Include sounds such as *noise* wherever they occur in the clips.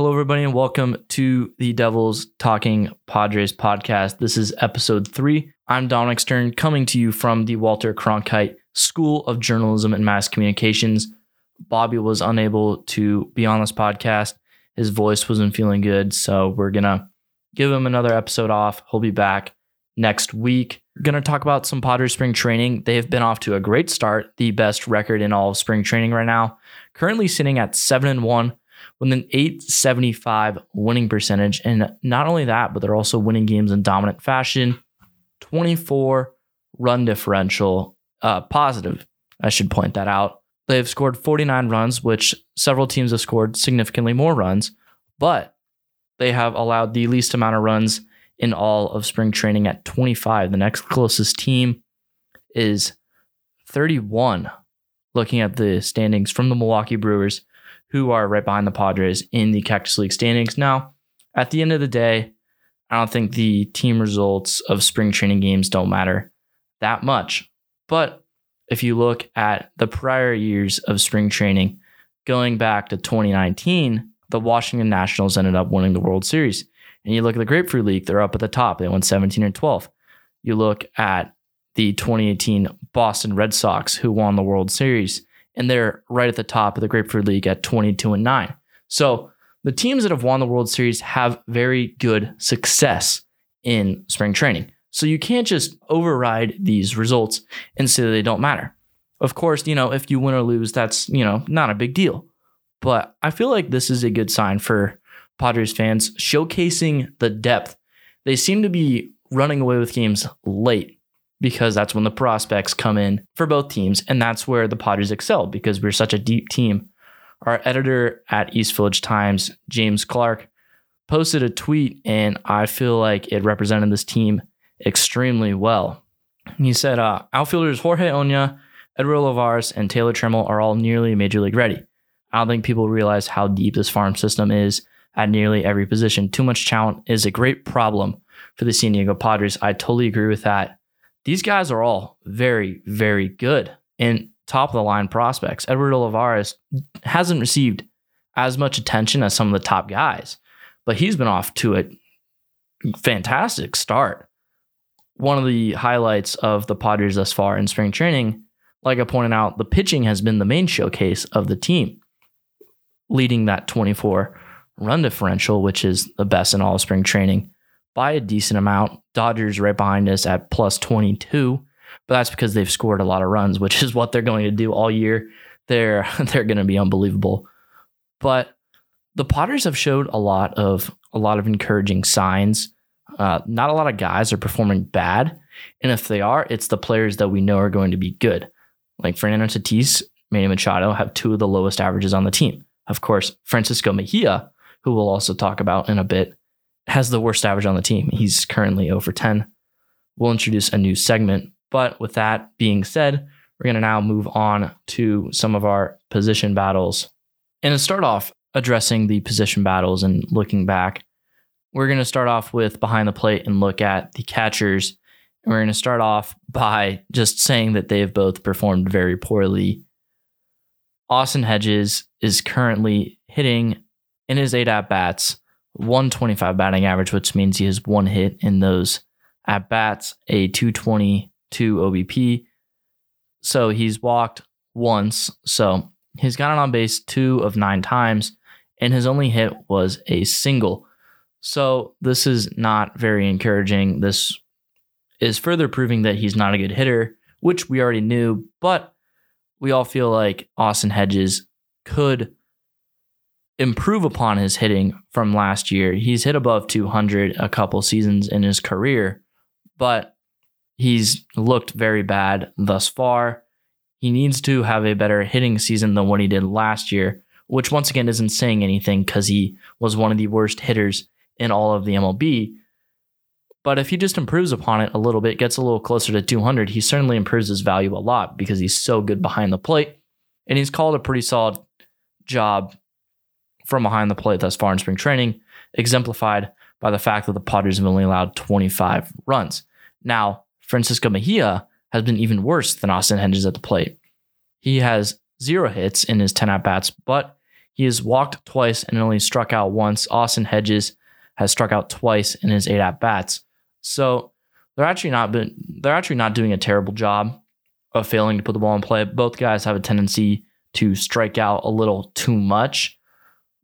Hello, everybody, and welcome to the Devils Talking Padres podcast. This is episode three. I'm Dominic Stern, coming to you from the Walter Cronkite School of Journalism and Mass Communications. Bobby was unable to be on this podcast. His voice wasn't feeling good, so we're going to give him another episode off. He'll be back next week. We're going to talk about some Padres spring training. They have been off to a great start, the best record in all of spring training right now. Currently sitting at 7 and 1 with an 875 winning percentage. And not only that, but they're also winning games in dominant fashion. 24 run differential, uh, positive. I should point that out. They have scored 49 runs, which several teams have scored significantly more runs, but they have allowed the least amount of runs in all of spring training at 25. The next closest team is 31, looking at the standings from the Milwaukee Brewers who are right behind the Padres in the Cactus League standings. Now, at the end of the day, I don't think the team results of spring training games don't matter that much. But if you look at the prior years of spring training, going back to 2019, the Washington Nationals ended up winning the World Series. And you look at the Grapefruit League, they're up at the top. They won 17 and 12. You look at the 2018 Boston Red Sox, who won the World Series and they're right at the top of the Grapefruit League at 22 and 9. So the teams that have won the World Series have very good success in spring training. So you can't just override these results and say they don't matter. Of course, you know, if you win or lose, that's, you know, not a big deal. But I feel like this is a good sign for Padres fans showcasing the depth. They seem to be running away with games late because that's when the prospects come in for both teams. And that's where the Padres excel because we're such a deep team. Our editor at East Village Times, James Clark, posted a tweet, and I feel like it represented this team extremely well. He said, uh, outfielders Jorge Oña, Edward Olivares, and Taylor Trammell are all nearly major league ready. I don't think people realize how deep this farm system is at nearly every position. Too much talent is a great problem for the San Diego Padres. I totally agree with that. These guys are all very, very good and top of the line prospects. Edward Olivares hasn't received as much attention as some of the top guys, but he's been off to a fantastic start. One of the highlights of the Padres thus far in spring training, like I pointed out, the pitching has been the main showcase of the team, leading that 24 run differential, which is the best in all of spring training by a decent amount. Dodgers right behind us at plus 22, but that's because they've scored a lot of runs, which is what they're going to do all year. They're *laughs* they're going to be unbelievable. But the Padres have showed a lot of a lot of encouraging signs. Uh, not a lot of guys are performing bad, and if they are, it's the players that we know are going to be good. Like Fernando Tatis, Manny Machado have two of the lowest averages on the team. Of course, Francisco Mejia, who we'll also talk about in a bit, has the worst average on the team. He's currently over 10. We'll introduce a new segment. But with that being said, we're going to now move on to some of our position battles. And to start off addressing the position battles and looking back, we're going to start off with behind the plate and look at the catchers. And we're going to start off by just saying that they have both performed very poorly. Austin Hedges is currently hitting in his eight at bats 125 batting average, which means he has one hit in those at bats, a 222 OBP. So he's walked once. So he's gotten on base two of nine times, and his only hit was a single. So this is not very encouraging. This is further proving that he's not a good hitter, which we already knew, but we all feel like Austin Hedges could improve upon his hitting from last year. He's hit above 200 a couple seasons in his career, but he's looked very bad thus far. He needs to have a better hitting season than what he did last year, which once again isn't saying anything because he was one of the worst hitters in all of the MLB. But if he just improves upon it a little bit, gets a little closer to 200, he certainly improves his value a lot because he's so good behind the plate. And he's called a pretty solid job from behind the plate thus far in spring training, exemplified by the fact that the Padres have only allowed 25 runs. Now, Francisco Mejia has been even worse than Austin Hedges at the plate. He has zero hits in his 10 at bats, but He has walked twice and only struck out once. Austin Hedges has struck out twice in his eight at bats. So they're actually not been they're actually not doing a terrible job of failing to put the ball in play. Both guys have a tendency to strike out a little too much.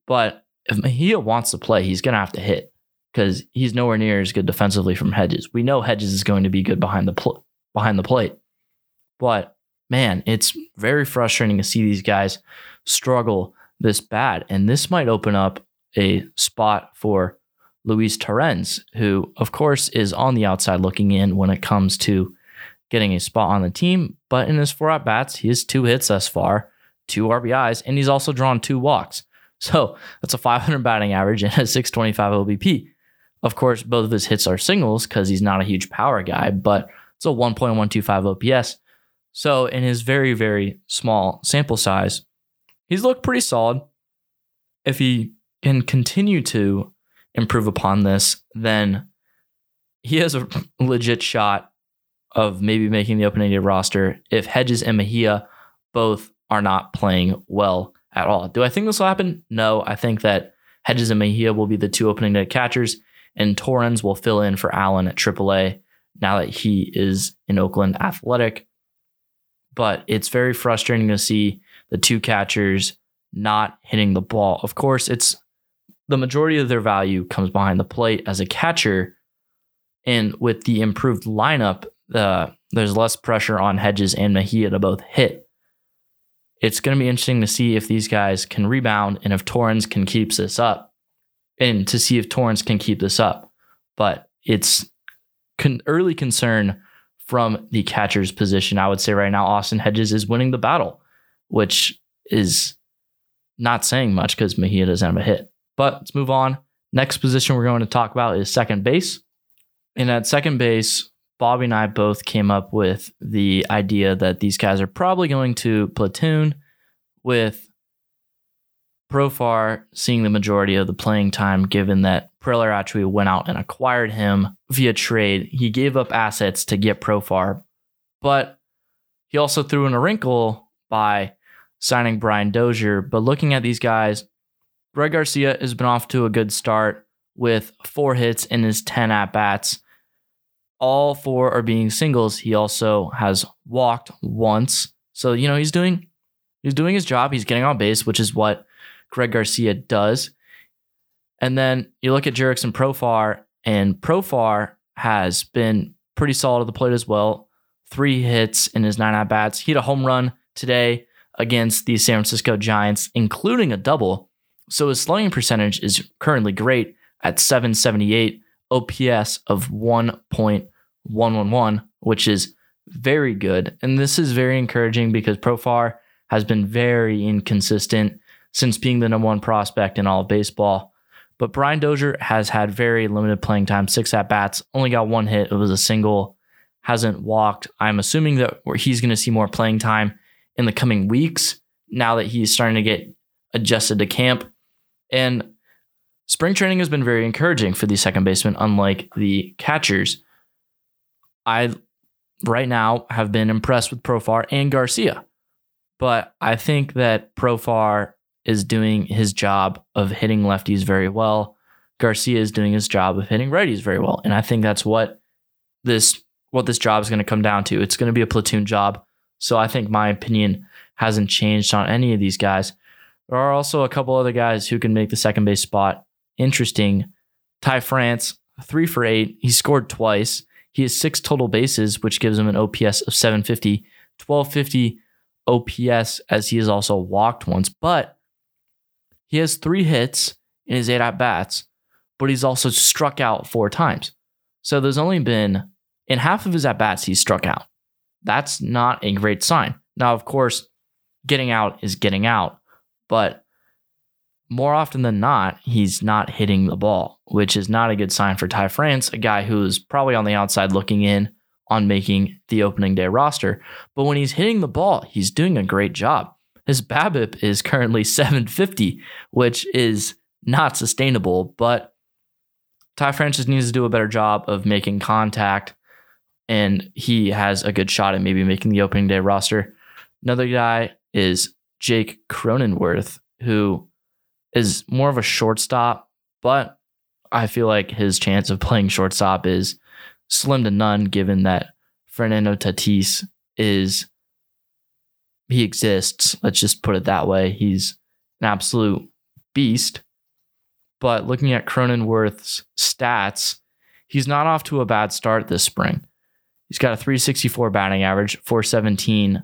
But if Mejia wants to play, he's gonna have to hit because he's nowhere near as good defensively from Hedges. We know Hedges is going to be good behind the pl- behind the plate, but man, it's very frustrating to see these guys struggle this bad, and this might open up a spot for Luis Torrens, who of course is on the outside looking in when it comes to getting a spot on the team. But in his four at bats, he has two hits thus far, two RBIs, and he's also drawn two walks. So that's a 500 batting average and a 625 OBP. Of course, both of his hits are singles because he's not a huge power guy, but it's a 1.125 OPS. So in his very, very small sample size, he's looked pretty solid. If he can continue to improve upon this, then he has a legit shot of maybe making the opening day roster if Hedges and Mejia both are not playing well at all. Do I think this will happen? No. I think that Hedges and Mejia will be the two opening day catchers, and Torrens will fill in for Allen at AAA now that he is in Oakland Athletic. But it's very frustrating to see the two catchers not hitting the ball. Of course, it's the majority of their value comes behind the plate as a catcher. And with the improved lineup, uh, there's less pressure on Hedges and Mejia to both hit. It's going to be interesting to see if these guys can rebound and if Torrens can keep this up, and to see if Torrens can keep this up. But it's con- early concern from the catcher's position. I would say right now, Austin Hedges is winning the battle, which is not saying much because Mejia doesn't have a hit. But let's move on. Next position we're going to talk about is second base. And at second base, Bobby and I both came up with the idea that these guys are probably going to platoon with Profar seeing the majority of the playing time, given that Preller actually went out and acquired him via trade. He gave up assets to get Profar, but he also threw in a wrinkle by signing Brian Dozier. But looking at these guys, Greg Garcia has been off to a good start with four hits in his 10 at bats. All four are being singles. He also has walked once. So, you know, he's doing he's doing his job. He's getting on base, which is what Greg Garcia does. And then you look at Jurickson Profar, and Profar has been pretty solid at the plate as well. Three hits in his nine at bats. He had a home run today against the San Francisco Giants, including a double. So his slugging percentage is currently great at 778, OPS of 1.111, which is very good. And this is very encouraging because Profar has been very inconsistent since being the number one prospect in all of baseball. But Brian Dozier has had very limited playing time, six at bats, only got one hit. It was a single, hasn't walked. I'm assuming that he's going to see more playing time in the coming weeks now that he's starting to get adjusted to camp. And spring training has been very encouraging for the second baseman, unlike the catchers. I right now have been impressed with Profar and Garcia, but I think that Profar is doing his job of hitting lefties very well. Garcia is doing his job of hitting righties very well, and I think that's what this what this job is going to come down to. It's going to be a platoon job. So I think my opinion hasn't changed on any of these guys. There are also a couple other guys who can make the second base spot interesting. Ty France, three for eight. He scored twice. He has six total bases, which gives him an OPS of 750, 1250 OPS, as he has also walked once. But he has three hits in his eight at bats, but he's also struck out four times. So there's only been, in half of his at bats, he's struck out. That's not a great sign. Now, of course, getting out is getting out, but more often than not, he's not hitting the ball, which is not a good sign for Ty France, a guy who's probably on the outside looking in on making the opening day roster. But when he's hitting the ball, he's doing a great job. His BABIP is currently *laughs* 750, which is not sustainable, but Ty France just needs to do a better job of making contact, and he has a good shot at maybe making the opening day roster. Another guy is Jake Cronenworth, who is more of a shortstop, but I feel like his chance of playing shortstop is slim to none given that Fernando Tatis is he exists. Let's just put it that way. He's an absolute beast. But looking at Cronenworth's stats, he's not off to a bad start this spring. He's got a 364 batting average, 417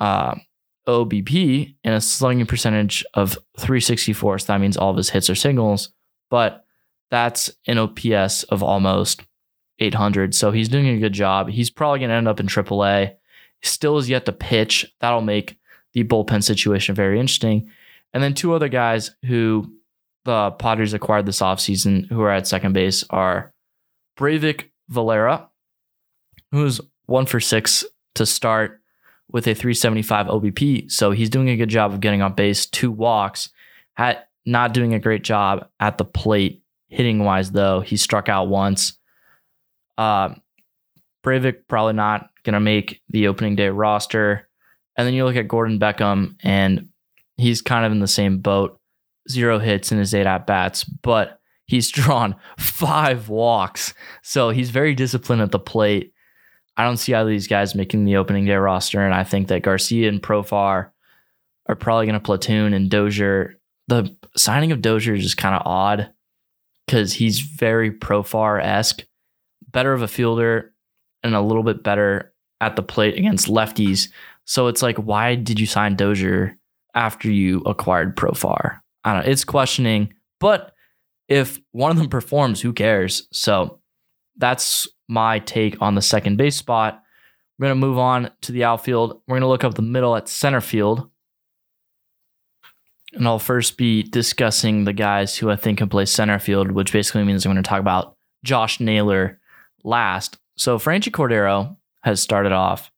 uh, OBP, and a slugging percentage of 364. So that means all of his hits are singles, but that's an OPS of almost 800. So he's doing a good job. He's probably going to end up in AAA. Still is yet to pitch. That'll make the bullpen situation very interesting. And then two other guys who the Padres acquired this offseason who are at second base are Breyvic Valera, who's one for six to start with a 375 OBP. So he's doing a good job of getting on base, two walks, at not doing a great job at the plate hitting wise, though. He struck out once. Uh, Breyvic probably not going to make the opening day roster. And then you look at Gordon Beckham, and he's kind of in the same boat. Zero hits in his eight at bats, but he's *laughs* drawn five walks. So he's very disciplined at the plate. I don't see either of these guys making the opening day roster. And I think that Garcia and Profar are probably going to platoon and Dozier. The signing of Dozier is just kind of odd because he's very Profar esque, better of a fielder and a little bit better at the plate against lefties. So it's like, why did you sign Dozier after you acquired Profar? I don't know. It's questioning, but if one of them performs, who cares? So that's my take on the second base spot. We're going to move on to the outfield. We're going to look up the middle at center field. And I'll first be discussing the guys who I think can play center field, which basically means I'm going to talk about Josh Naylor last. So Franchy Cordero has started off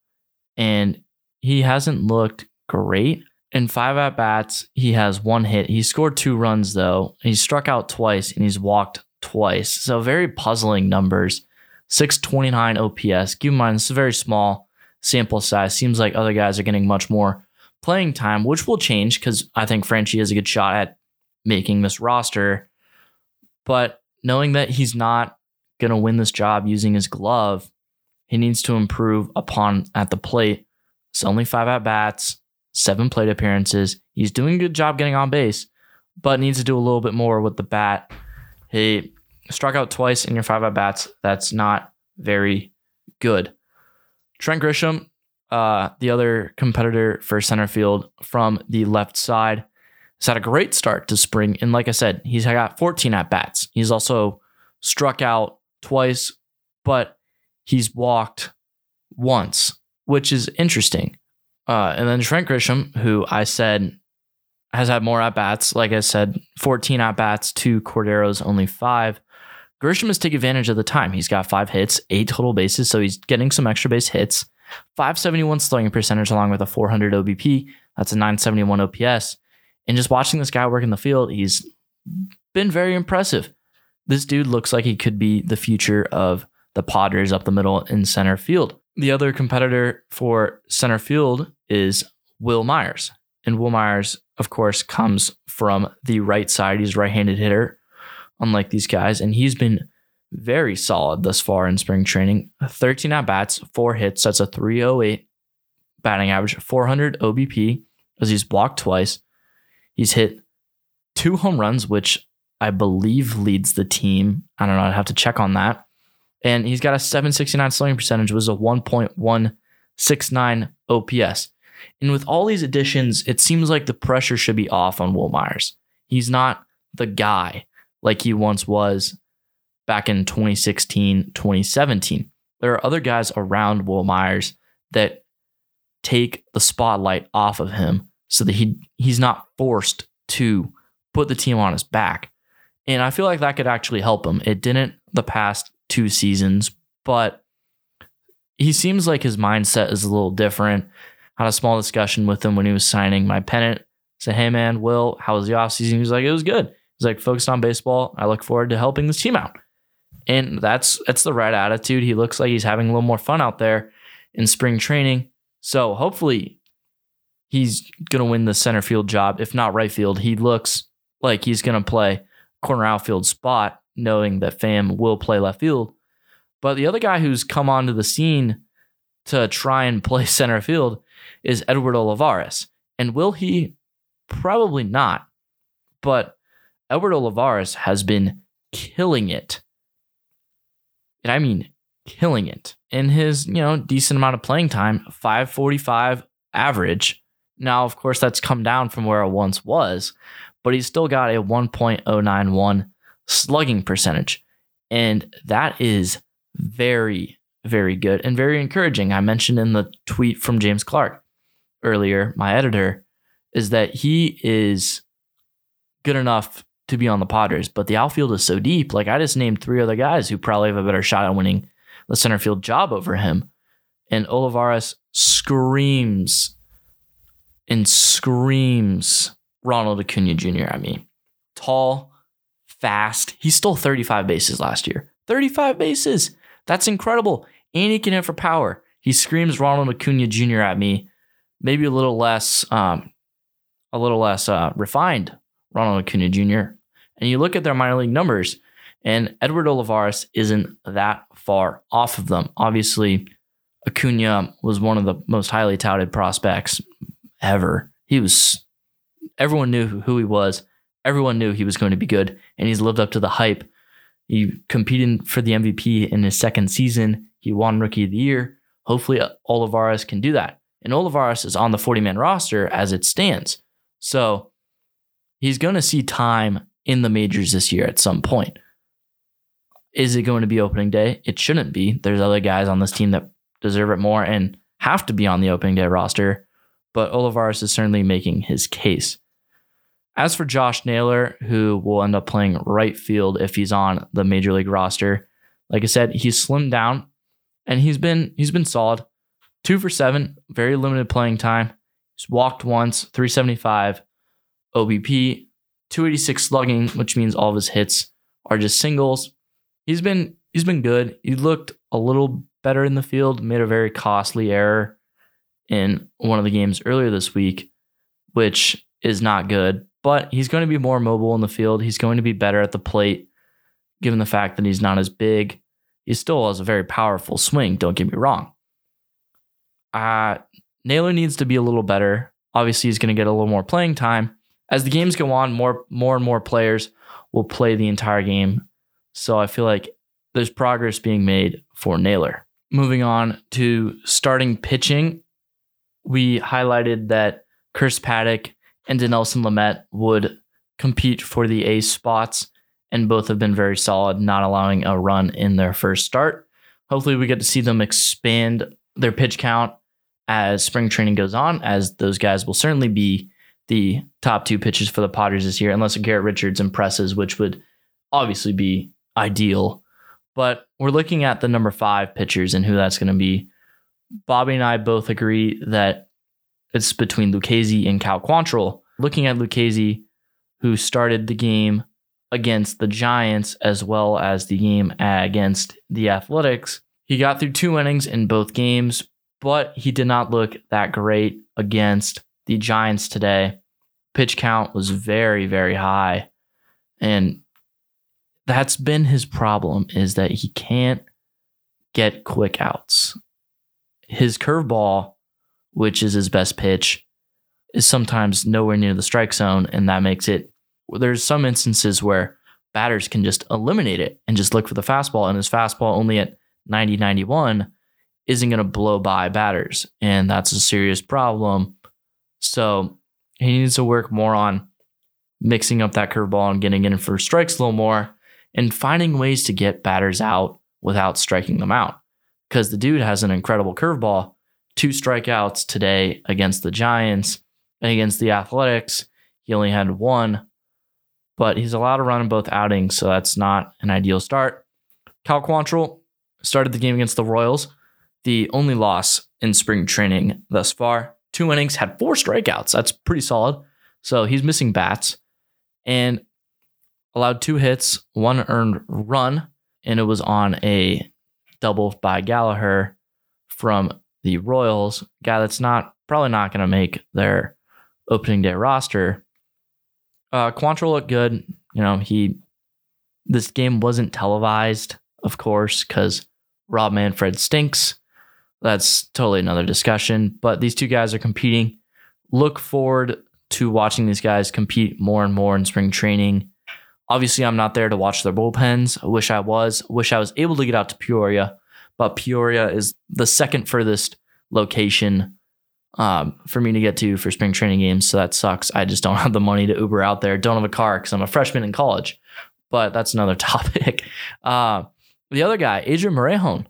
and he hasn't looked great. In five at bats, he has one hit. He scored two runs though. He struck out twice and he's walked twice. So very puzzling numbers. 629 OPS. Keep in mind, this is a very small sample size. Seems like other guys are getting much more playing time, which will change because I think Franchy has a good shot at making this roster. But knowing that he's not going to win this job using his glove, he needs to improve upon at the plate. It's only five at bats, seven plate appearances. He's doing a good job getting on base, but needs to do a little bit more with the bat. He struck out twice in your five at bats. That's not very good. Trent Grisham, uh, the other competitor for center field from the left side, has had a great start to spring. And like I said, he's got 14 at bats. He's also struck out twice, but he's walked once, which is interesting. Uh, and then Trent Grisham, who I said has had more at bats, like I said, 14 at bats to Cordero's only five. Grisham has taken advantage of the time. He's got five hits, eight total bases, so he's getting some extra base hits. 571 slugging percentage along with a 400 OBP. That's a 971 OPS. And just watching this guy work in the field, he's been very impressive. This dude looks like he could be the future of the Padres up the middle in center field. The other competitor for center field is Wil Myers. And Wil Myers, of course, comes from the right side. He's a right handed hitter unlike these guys. And he's been very solid thus far in spring training 13 at bats, four hits. That's a 308 batting average, 400 OBP as he's blocked twice. He's hit two home runs, which I believe leads the team. I don't know. I'd have to check on that. And he's got a 769 slugging percentage, was a 1.169 OPS. And with all these additions, it seems like the pressure should be off on Wil Myers. He's not the guy like he once was back in 2016, 2017. There are other guys around Wil Myers that take the spotlight off of him so that he he's not forced to put the team on his back. And I feel like that could actually help him. It didn't the past two seasons, but he seems like his mindset is a little different. Had a small discussion with him when he was signing my pennant. Said, Hey man, Wil, how was the offseason? He was like, It was good. He's like focused on baseball. I look forward to helping this team out. And that's that's the right attitude. He looks like he's having a little more fun out there in spring training. So hopefully he's gonna win the center field job, if not right field. He looks like he's to play corner outfield spot, knowing that Pham will play left field. But the other guy who's come onto the scene to try and play *laughs* center field is Edward Olivares. And will he? Probably not. But Edward Olivares has been killing it. And I mean killing it in his, you know, decent amount of playing time, 545 average. Now, of course, that's come down from where it once was, but he's still got a 1.091 slugging percentage. And that is very, very good and very encouraging. I mentioned in the tweet from James Clark earlier, my editor, is that he is good enough to be on the Padres, but the outfield is so deep. Like I just named three other guys who probably have a better shot at winning the center field job over him. And Olivares screams and screams Ronald Acuna Jr. I mean, tall, fast. He stole 35 bases last year. 35 bases. That's incredible. And he can hit for power. He screams Ronald Acuna Jr. at me. Maybe a little less, um, a little less uh, refined Ronald Acuna Jr. And you look at their minor league numbers, and Edward Olivares isn't that far off of them. Obviously, Acuna was one of the most highly touted prospects ever. He was, everyone knew who he was. Everyone knew he was going to be good, and he's lived up to the hype. He competed for the MVP in his second season. He won Rookie of the Year. Hopefully, Olivares can do that. And Olivares is on the 40 man roster as it stands. So he's going to see time in the majors this year at some point. Is it going to be opening day? It shouldn't be. There's other guys on this team that deserve it more and have to be on the opening day roster, but Olivares is certainly making his case. As for Josh Naylor, who will end up playing right field if he's on the major league roster, like I said, he's slimmed down and he's been he's been solid. Two for seven, very limited playing time. He's walked once, 375 OBP, 286 slugging, which means all of his hits are just singles. He's been he's been good. He looked a little better in the field, made a very costly error in one of the games earlier this week, which is not good. But he's going to be more mobile in the field. He's going to be better at the plate, given the fact that he's not as big. He still has a very powerful swing, don't get me wrong. Uh, Naylor needs to be a little better. Obviously, he's going to get a little more playing time, as the games go on, more more and more players will play the entire game. So I feel like there's progress being made for Naylor. Moving on to starting pitching, we highlighted that Chris Paddack and Dinelson Lamet would compete for the ace spots, and both have been very solid, not allowing a run in their first start. Hopefully, we get to see them expand their pitch count as spring training goes on, as those guys will certainly be the top two pitchers for the Padres this year, unless Garrett Richards impresses, which would obviously be ideal. But we're looking at the number five pitchers and who that's going to be. Bobby and I both agree that it's between Lucchesi and Cal Quantrill. Looking at Lucchesi, who started the game against the Giants as well as the game against the Athletics, he got through two innings in both games, but he did not look that great against the Giants today pitch count was very, very high. And that's been his problem is that he can't get quick outs. His curveball, which is his best pitch, is sometimes nowhere near the strike zone. And that makes it, there's some instances where batters can just eliminate it and just look for the fastball. And his fastball only at 90, 91 isn't going to blow by batters. And that's a serious problem. So he needs to work more on mixing up that curveball and getting in for strikes a little more and finding ways to get batters out without striking them out. Because the dude has an incredible curveball. Two strikeouts today against the Giants against the Athletics. He only had one, but he's allowed to run in both outings, so that's not an ideal start. Cal Quantrill started the game against the Royals, the only loss in spring training thus far two innings, had four strikeouts. That's pretty solid. So he's missing bats and allowed two hits, one earned run, and it was on a double by Gallagher from the Royals, guy that's not probably not going to make their opening day roster. Uh, Quantrill looked good. You know, he this game wasn't televised, of course, because Rob Manfred stinks. That's totally another discussion. But these two guys are competing. Look forward to watching these guys compete more and more in spring training. Obviously, I'm not there to watch their bullpens. I wish I was. Wish I was able to get out to Peoria, but Peoria is the second furthest location um, for me to get to for spring training games. So that sucks. I just don't *laughs* have the money to Uber out there. Don't have a car because I'm a freshman in college. But that's another *laughs* topic. Uh, the other guy, Adrian Morejon,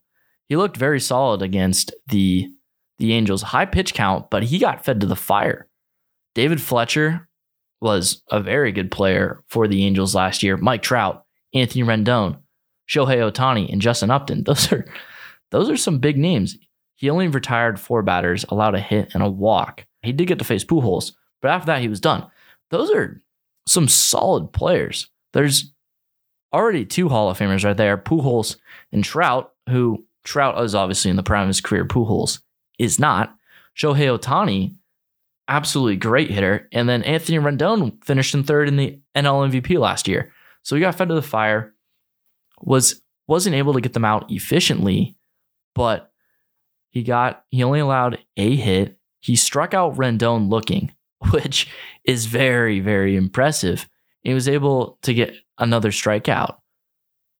he looked very solid against the the Angels. High pitch count, but he got fed to the fire. David Fletcher was a very good player for the Angels last year. Mike Trout, Anthony Rendon, Shohei Ohtani, and Justin Upton. *laughs* Those are those are some big names. He only retired four batters, allowed a hit and a walk. He did get to face Pujols, but after that he was done. Those are some solid players. There's already two Hall of Famers right there, Pujols and Trout, who Trout is obviously in the prime of his career. Pujols is not. Shohei Ohtani, absolutely great hitter. And then Anthony Rendon finished in third in the NL MVP last year. So he got fed to the fire, was wasn't able to get them out efficiently, but he got he only allowed a hit. He struck out Rendon looking, *laughs* which is very, very impressive. He was able to get another strikeout.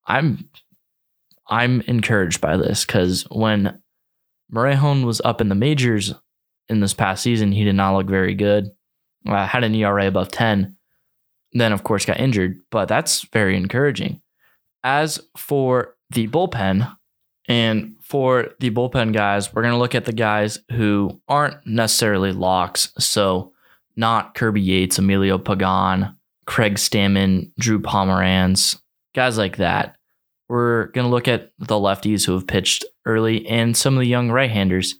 I'm I'm encouraged by this because when Morejon was up in the majors in this past season, he did not look very good. Uh, had an ERA above 10. Then, of course, got injured, but that's very encouraging. As for the bullpen, and for the bullpen guys, we're going to look at the guys who aren't necessarily locks. So, not Kirby Yates, Emilio Pagan, Craig Stammen, Drew Pomeranz, guys like that. We're going to look at the lefties who have pitched early and some of the young right handers.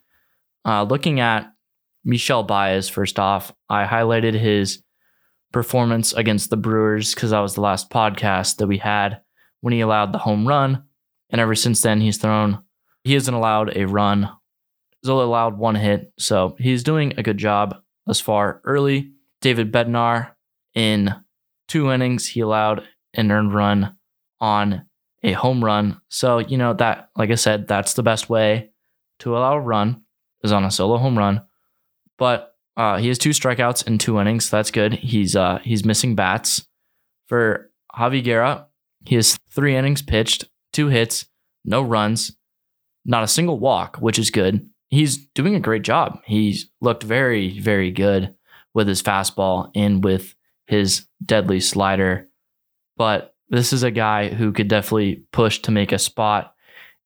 Uh, looking at Michel Baez, first off, I highlighted his performance against the Brewers because that was the last podcast that we had when he allowed the home run. And ever since then, he's thrown, he hasn't allowed a run. He's only allowed one hit. So he's doing a good job thus far early. David Bednar, in two innings, he allowed an earned run on a home run. So, you know, that, like I said, that's the best way to allow a run is on a solo home run. But uh, he has two strikeouts in two innings. So that's good. He's uh, he's missing bats. For Javi Guerra, he has three innings pitched, two hits, no runs, not a single walk, which is good. He's doing a great job. He's looked very, very good with his fastball and with his deadly slider. But this is a guy who could definitely push to make a spot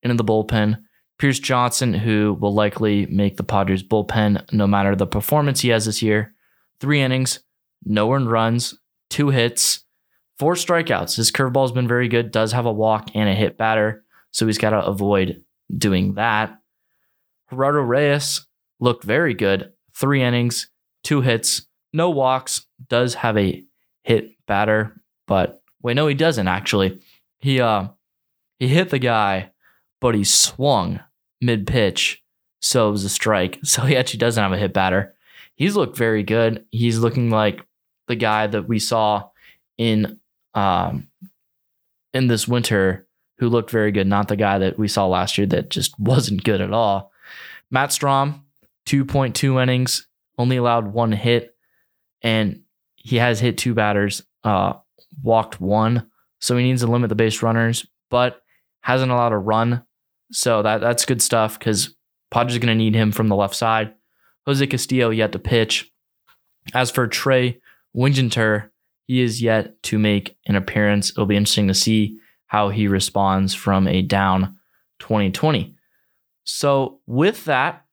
in the bullpen. Pierce Johnson, who will likely make the Padres bullpen no matter the performance he has this year. Three innings, no earned runs, two hits, four strikeouts. His curveball's been very good, does have a walk and a hit batter, so he's got to avoid doing that. Gerardo Reyes looked very good. Three innings, two hits, no walks, does have a hit batter, but Wait, no, he doesn't actually. He uh he hit the guy, but he swung mid pitch, so it was a strike. *laughs* So he actually doesn't have a hit batter. He's looked very good. He's looking like the guy that we saw in um in this winter who looked very good, not the guy that we saw last year that just *laughs* wasn't good at all. Matt Strahm, 2.2 innings, only allowed one hit, and he has hit two batters. Uh, walked one, so he needs to limit the base runners, but hasn't allowed a run. So that that's good stuff because Padres going to need him from the left side. Jose Castillo yet to pitch. As for Trey Wingenter, he is yet to make an appearance. It'll be interesting to see how he responds from a down 2020. So with that,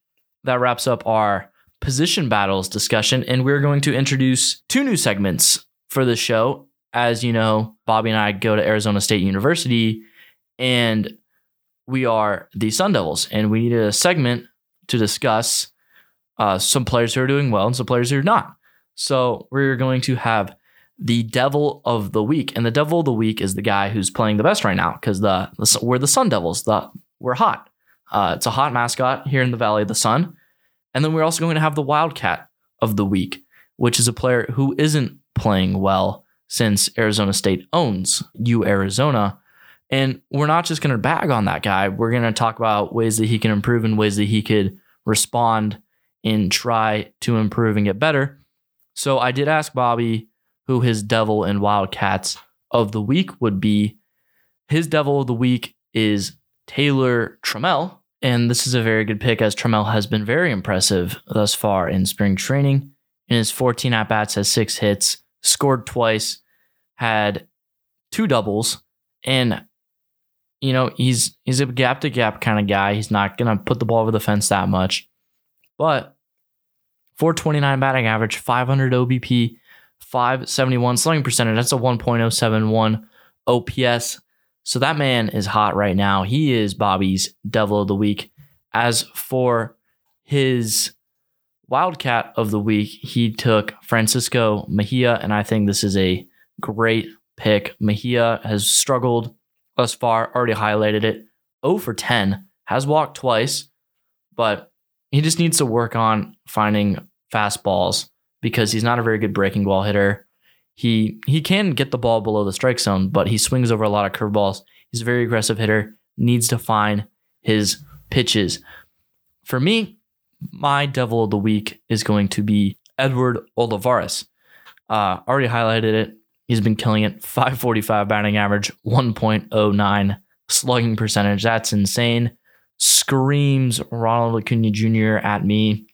that wraps up our position battles discussion, and we're going to introduce two new segments for the show as you know, Bobby and I go to Arizona State University and we are the Sun Devils, and we need a segment to discuss uh, some players who are doing well and some players who are not. So we're going to have the Devil of the Week, and the Devil of the Week is the guy who's playing the best right now because the, the, we're the Sun Devils. The we're hot. Uh, it's a hot mascot here in the Valley of the Sun, and then we're also going to have the Wildcat of the Week, which is a player who isn't playing well since Arizona State owns U Arizona. And we're not just going to bag on that guy. We're going to talk about ways that he can improve and ways that he could respond and try to improve and get better. So I did ask Bobby who his devil and Wildcats of the week would be. His devil of the week is Taylor Trammell. And this is a very good pick as Trammell has been very impressive thus far in spring training. In his 14 at bats, has six hits, scored twice, had two doubles, and you know he's he's a gap to gap kind of guy. He's not gonna put the ball over the fence that much, but 429 batting average, 500 OBP, 571 slugging percentage. That's a 1.071 OPS. So that man is hot right now. He is Bobby's devil of the week. As for his wildcat of the week, he took Francisco Mejia, and I think this is a great pick. Mejia has struggled thus far, already highlighted it. 0 for 10, has walked twice, but he just needs to work on finding fastballs because he's not a very good breaking ball hitter. He he can get the ball below the strike zone, but he swings over a lot of curveballs. He's a very aggressive hitter. Needs to find his pitches. For me, my devil of the week is going to be Edward Olivares. Uh, already highlighted it. He's been killing it. 545 batting average, 1.09 slugging percentage. That's insane. Screams Ronald Acuna Jr. at me.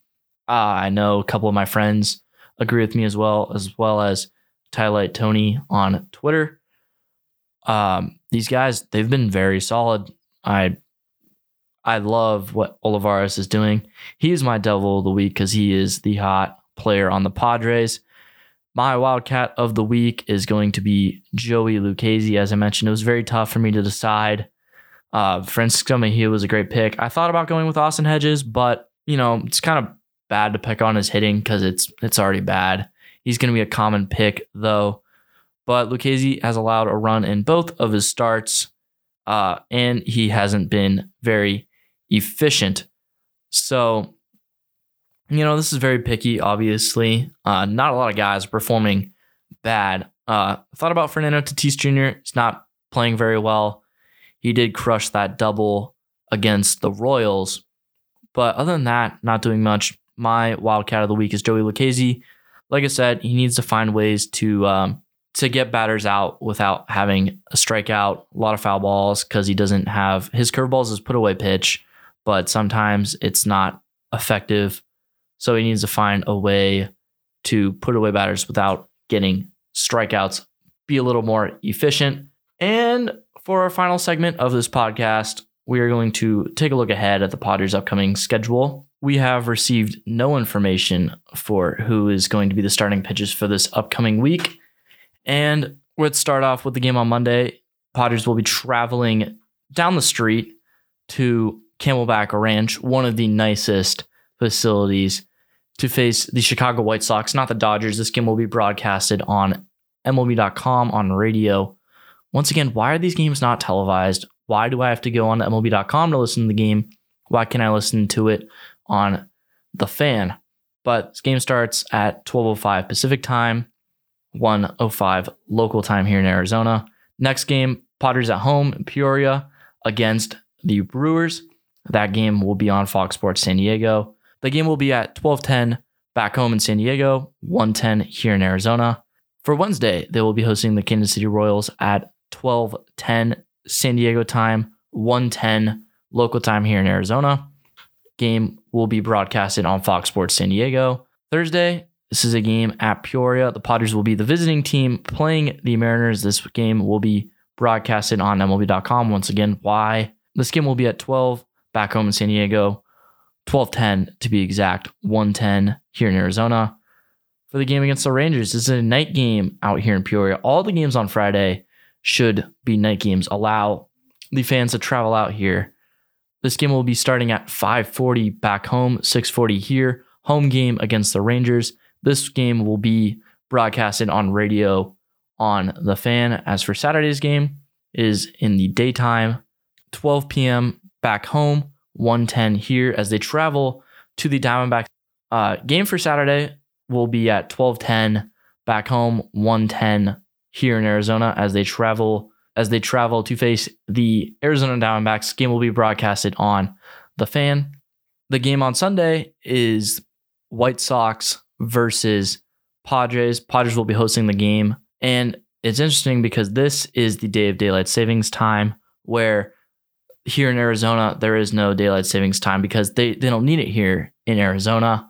Uh, I know a couple of my friends agree with me as well, as well as Tylight Tony on Twitter. Um, these guys, they've been very solid. I I love what Olivares is doing. He is my devil of the week because he is the hot player on the Padres. My wildcat of the week is going to be Joey Lucchesi. As I mentioned, it was very tough for me to decide. Uh, Francisco Mejia was a great pick. I thought about going with Austin Hedges, but you know it's kind of bad to pick on his hitting because it's it's already bad. He's going to be a common pick though. But Lucchesi has allowed a run in both of his starts, uh, and he hasn't been very efficient. So, you know, this is very picky, obviously. Uh, not a lot of guys performing bad. Uh, thought about Fernando Tatis Jr. He's not playing very well. He did crush that double against the Royals. But other than that, not doing much my wildcat of the week is Joey Lucchesi. Like I said, he needs to find ways to um, to get batters out without having a strikeout, a lot of foul balls because he doesn't have his curveballs is put away pitch, but sometimes it's not effective. So he needs to find a way to put away batters without getting strikeouts, be a little more efficient. And for our final segment of this podcast, we are going to take a look ahead at the Padres' upcoming schedule we have received no information for who is going to be the starting pitchers for this upcoming week. And let's start off with the game on Monday. Padres will be traveling down the street to Camelback Ranch, one of the nicest facilities to face the Chicago White Sox, not the Dodgers. This game will be broadcasted on MLB.com on radio. Once again, why are these games not televised? Why do I have to go on to MLB.com to listen to the game? Why can I listen to it on the fan. But this game starts at 12:05 Pacific time, 1:05 local time here in Arizona. Next game, Padres at home in Peoria against the Brewers. That game will be on Fox Sports San Diego. The game will be at 12:10 back home in San Diego, 1:10 here in Arizona. For Wednesday, they will be hosting the Kansas City Royals at 12:10 San Diego time, 1:10 local time here in Arizona game will be broadcasted on Fox Sports San Diego. Thursday, this is a game at Peoria. The Padres will be the visiting team playing the Mariners. This game will be broadcasted on MLB.com. Once again, why? This game will be at 12 back home in San Diego, 12:10 to be exact, 1:10 here in Arizona. For the game against the Rangers, this is a night game out here in Peoria. All the games on Friday should be night games. Allow the fans to travel out here this game will be starting at 5:40 back home, 6:40 here. Home game against the Rangers. This game will be broadcasted on radio on the fan. As for Saturday's game, is in the daytime, 12 p.m. back home, 1:10 here as they travel to the Diamondbacks. Uh, game for Saturday will be at 12:10 back home 110 here in Arizona as they travel as they travel to face the Arizona Diamondbacks. Game will be broadcasted on the fan. The game on Sunday is White Sox versus Padres. Padres will be hosting the game. And it's interesting because this is the day of daylight savings time where here in Arizona, there is no daylight savings time because they, they don't need it here in Arizona.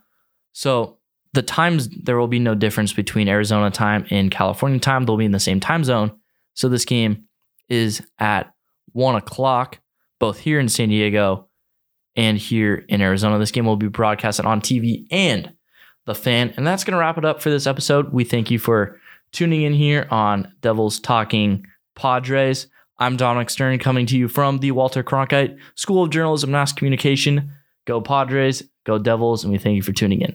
So the times, there will be no difference between Arizona time and California time. They'll be in the same time zone. So this game is at one o'clock, both here in San Diego and here in Arizona. This game will be broadcasted on TV and the fan. And that's going to wrap it up for this episode. We thank you for tuning in here on Devils Talking Padres. I'm Dominic Stern coming to you from the Walter Cronkite School of Journalism and Mass Communication. Go Padres, go Devils, and we thank you for tuning in.